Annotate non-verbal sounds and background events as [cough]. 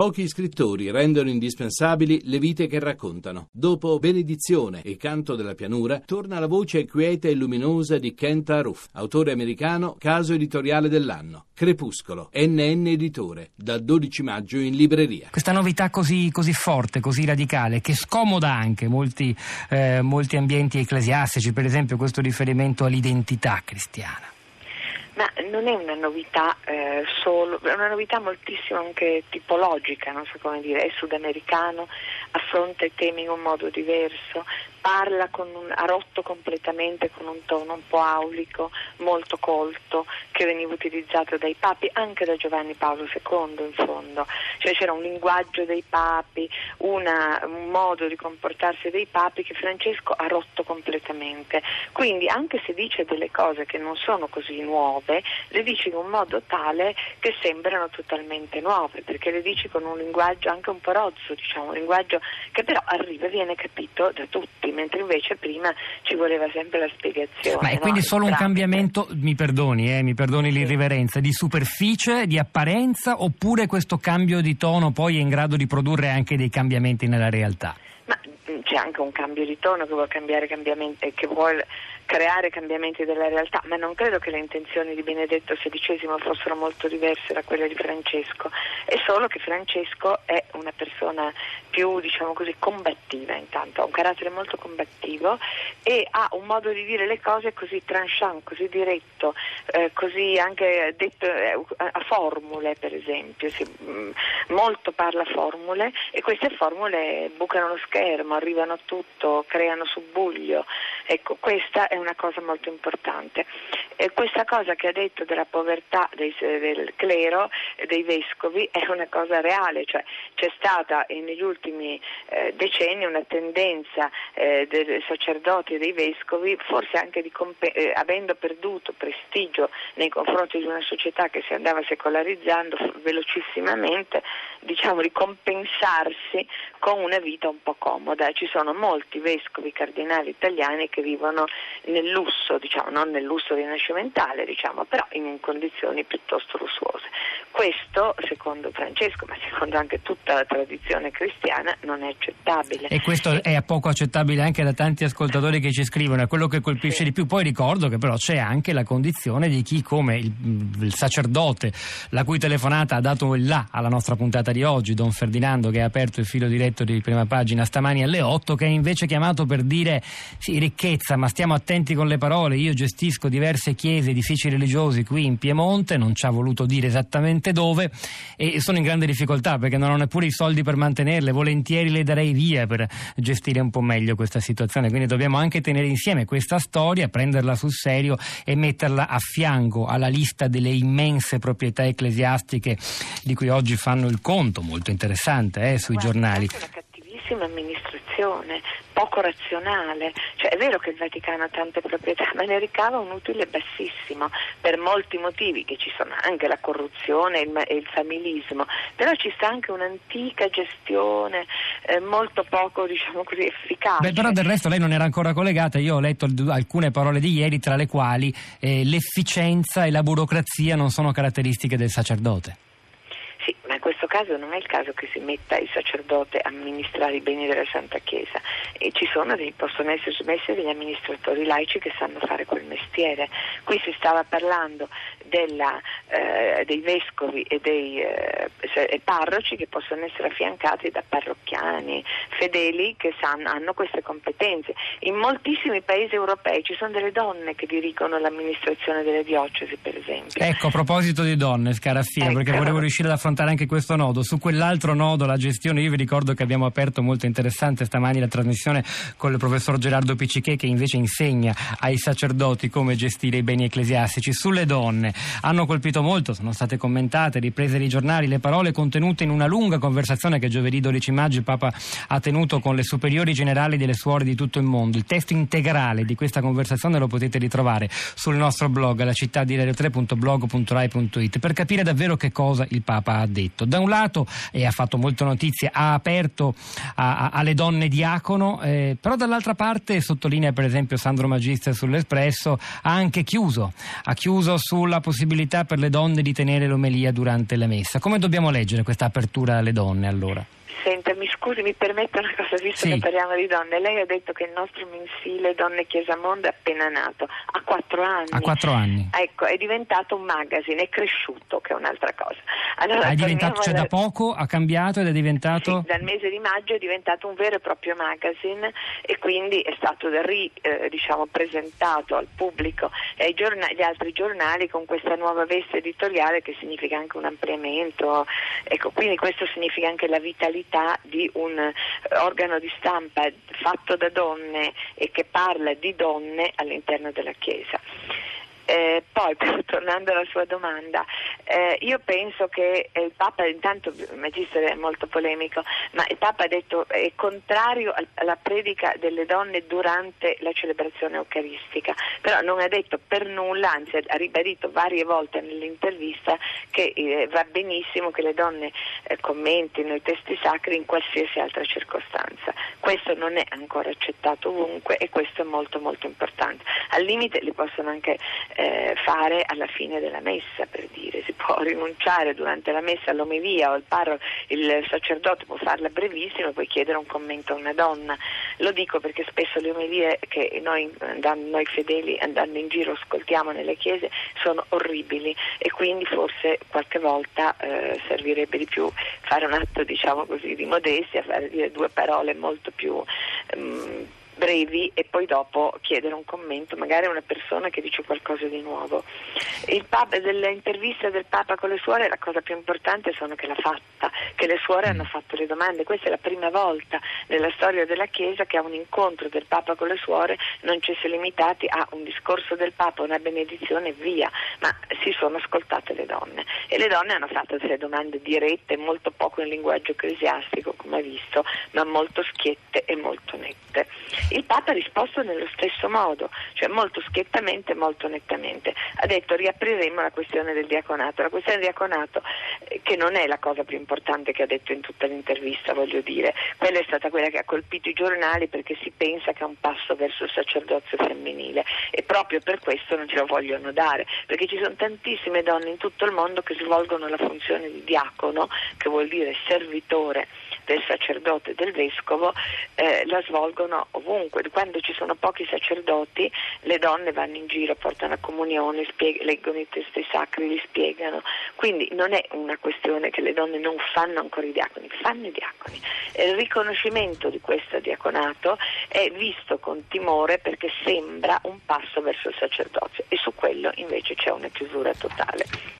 Pochi scrittori rendono indispensabili le vite che raccontano. Dopo Benedizione e Canto della pianura, torna la voce quieta e luminosa di Kent Aruf, autore americano, caso editoriale dell'anno. Crepuscolo, NN Editore, dal 12 maggio in libreria. Questa novità così, così forte, così radicale, che scomoda anche molti, eh, molti ambienti ecclesiastici, per esempio questo riferimento all'identità cristiana. Ma non è una novità eh, solo, è una novità moltissimo anche tipologica, non so come dire, è sudamericano, affronta i temi in un modo diverso, parla un, a rotto completamente con un tono un po' aulico, molto colto, che veniva utilizzato dai papi, anche da Giovanni Paolo II in fondo. Cioè c'era un linguaggio dei papi, una, un modo di comportarsi dei papi che Francesco ha rotto completamente. Quindi anche se dice delle cose che non sono così nuove, le dice in un modo tale che sembrano totalmente nuove, perché le dice con un linguaggio anche un po' rozzo, diciamo, un linguaggio che però arriva e viene capito da tutti mentre invece prima ci voleva sempre la spiegazione. Ma è no? quindi solo un cambiamento, mi perdoni, eh, mi perdoni l'irriverenza, di superficie, di apparenza oppure questo cambio di tono poi è in grado di produrre anche dei cambiamenti nella realtà? Ma mm, c'è anche un cambio di tono che vuole cambiare cambiamenti, che vuole creare cambiamenti della realtà, ma non credo che le intenzioni di Benedetto XVI fossero molto diverse da quelle di Francesco, è solo che Francesco è una persona più diciamo così combattiva intanto, ha un carattere molto combattivo e ha un modo di dire le cose così tranchant, così diretto, eh, così anche detto eh, a formule per esempio, si, mh, mm, molto parla formule e queste formule bucano lo schermo, arrivano a tutto, creano subbuglio. Ecco, questa è una cosa molto importante. E questa cosa che ha detto della povertà dei, del clero e dei vescovi è una cosa reale, cioè c'è stata negli ultimi eh, decenni una tendenza eh, dei sacerdoti e dei vescovi, forse anche comp- eh, avendo perduto prestigio nei confronti di una società che si andava secolarizzando velocissimamente, diciamo di compensarsi con una vita un po' comoda. Ci sono molti vescovi cardinali italiani che vivono nel lusso, diciamo, non nel lusso rinascimentale, diciamo, però in condizioni piuttosto lussuose. Questo, secondo Francesco, ma secondo anche tutta la tradizione cristiana, non è accettabile. E questo è poco accettabile anche da tanti ascoltatori che ci scrivono, è quello che colpisce sì. di più. Poi ricordo che però c'è anche la condizione di chi, come il, il sacerdote, la cui telefonata ha dato il là alla nostra puntata di oggi, Don Ferdinando, che ha aperto il filo diretto di prima pagina stamani alle 8, che è invece chiamato per dire sì, ricchezza, ma stiamo attenti con le parole. Io gestisco diverse chiese, edifici religiosi qui in Piemonte, non ci ha voluto dire esattamente dove, e sono in grande difficoltà perché non ho neppure i soldi per mantenerle. Volentieri le darei via per gestire un po' meglio questa situazione. Quindi dobbiamo anche tenere insieme questa storia, prenderla sul serio e metterla a fianco alla lista delle immense proprietà ecclesiastiche di cui oggi fanno il conto, molto interessante eh, sui Guarda, giornali. È una cattivissima amministrazione, poco razionale. Cioè, è vero che il Vaticano ha tante proprietà, [laughs] ma ne ricava un utile bassissimo per molti motivi, che ci sono anche la corruzione e il, familismo, però ci sta anche un'antica gestione eh, molto poco, diciamo così, efficace. Beh, però del resto lei non era ancora collegata, io ho letto alcune parole di ieri, tra le quali eh, l'efficienza e la burocrazia non sono caratteristiche del sacerdote questo caso non è il caso che si metta il sacerdote a amministrare i beni della Santa Chiesa e ci sono dei, possono esserci messi degli amministratori laici che sanno fare quel mestiere. Qui si stava parlando della, eh, dei vescovi e dei eh, parroci che possono essere affiancati da parrocchiani fedeli che sanno, hanno queste competenze. In moltissimi paesi europei ci sono delle donne che dirigono l'amministrazione delle diocesi, per esempio. Ecco, a proposito di donne, Scaraffia, ecco. perché volevo riuscire ad affrontare anche questo nodo. Su quell'altro nodo, la gestione, io vi ricordo che abbiamo aperto molto interessante stamani la trasmissione con il professor Gerardo Piccichè che invece insegna ai sacerdoti come gestire i beni ecclesiastici. Sulle donne hanno colpito molto, sono state commentate, riprese dai giornali, le parole contenute in una lunga conversazione che giovedì 12 maggio il Papa ha tenuto con le superiori generali delle suore di tutto il mondo. Il testo integrale di questa conversazione lo potete ritrovare sul nostro blog, la città di radio3.blog.rai.it, per capire davvero che cosa il Papa ha detto fatto. Da un lato, e ha fatto molte notizie, ha aperto a, a, alle donne diacono, eh, però dall'altra parte, sottolinea per esempio Sandro Magista sull'Espresso, ha anche chiuso, ha chiuso sulla, possibilità per le donne di tenere l'omelia durante la messa. Come dobbiamo leggere questa apertura alle donne allora? Senta, mi scusi, mi permetta una cosa, visto sì. che parliamo di donne. Lei ha detto che il nostro mensile Donne Chiesa Mondo è appena nato, ha quattro anni. Ha quattro anni. Ecco, è diventato un magazine, è cresciuto, che è un'altra cosa. Allora, è diventato, cioè da poco ha cambiato ed è diventato... Sì, dal mese di maggio è diventato un vero e proprio magazine e quindi è stato ri, eh, diciamo, presentato al pubblico e ai giornali, agli altri giornali con questa nuova veste editoriale che significa anche un ampliamento. Ecco, quindi questo significa anche la vitalità di un eh, organo di stampa fatto da donne e che parla di donne all'interno della Chiesa. Eh, poi, [laughs] tornando alla sua domanda, eh, io penso che il Papa, intanto il Magistero è molto polemico, ma il Papa ha detto è contrario alla predica delle donne durante la celebrazione eucaristica, però non ha detto per nulla, anzi ha ribadito varie volte nell'intervista che eh, va benissimo che le donne eh, commentino i testi sacri in qualsiasi altra circostanza. Questo non è ancora accettato ovunque e questo è molto molto importante. Al limite li possono anche eh, fare alla fine della messa, per dire, si può [laughs] rinunciare durante la messa all'omelia o il, paro, il sacerdote può farla brevissima e poi chiedere un commento a una donna. Lo dico perché spesso le omelie che noi, noi fedeli andando in giro ascoltiamo nelle chiese sono orribili e quindi forse qualche volta eh, servirebbe di più fare un atto diciamo così di modestia, fare dire due parole molto più um, brevi e poi dopo chiedere un commento, magari a una persona che dice qualcosa di nuovo. Il Papa, dell'intervista del Papa con le suore la cosa più importante sono che l'ha fatta, che le suore hanno fatto le domande. Questa è la prima volta nella storia della Chiesa che a un incontro del Papa con le suore non ci si è limitati a un discorso del Papa, una benedizione e via, ma si sono ascoltate le donne e le donne hanno fatto delle domande dirette, molto poco in linguaggio ecclesiastico come ha visto, ma molto schiette e molto nette. Il Papa ha risposto nello stesso modo, cioè molto schiettamente molto nettamente. Ha detto riapriremo la questione del diaconato. La questione del diaconato, eh, che non è la cosa più importante che ha detto in tutta l'intervista, voglio dire, quella è stata quella che ha colpito i giornali perché si pensa che è un passo verso il sacerdozio femminile e proprio per questo non ce lo vogliono dare, perché ci sono tantissime donne in tutto il mondo che svolgono la funzione di diacono, che vuol dire servitore del sacerdote e del vescovo eh, la svolgono ovunque. Quando ci sono pochi sacerdoti le donne vanno in giro, portano a comunione, spieg- leggono i testi sacri, li spiegano. Quindi non è una questione che le donne non fanno ancora i diaconi, fanno i diaconi. il riconoscimento di questo diaconato è visto con timore perché sembra un passo verso il sacerdozio e su quello invece c'è una chiusura totale.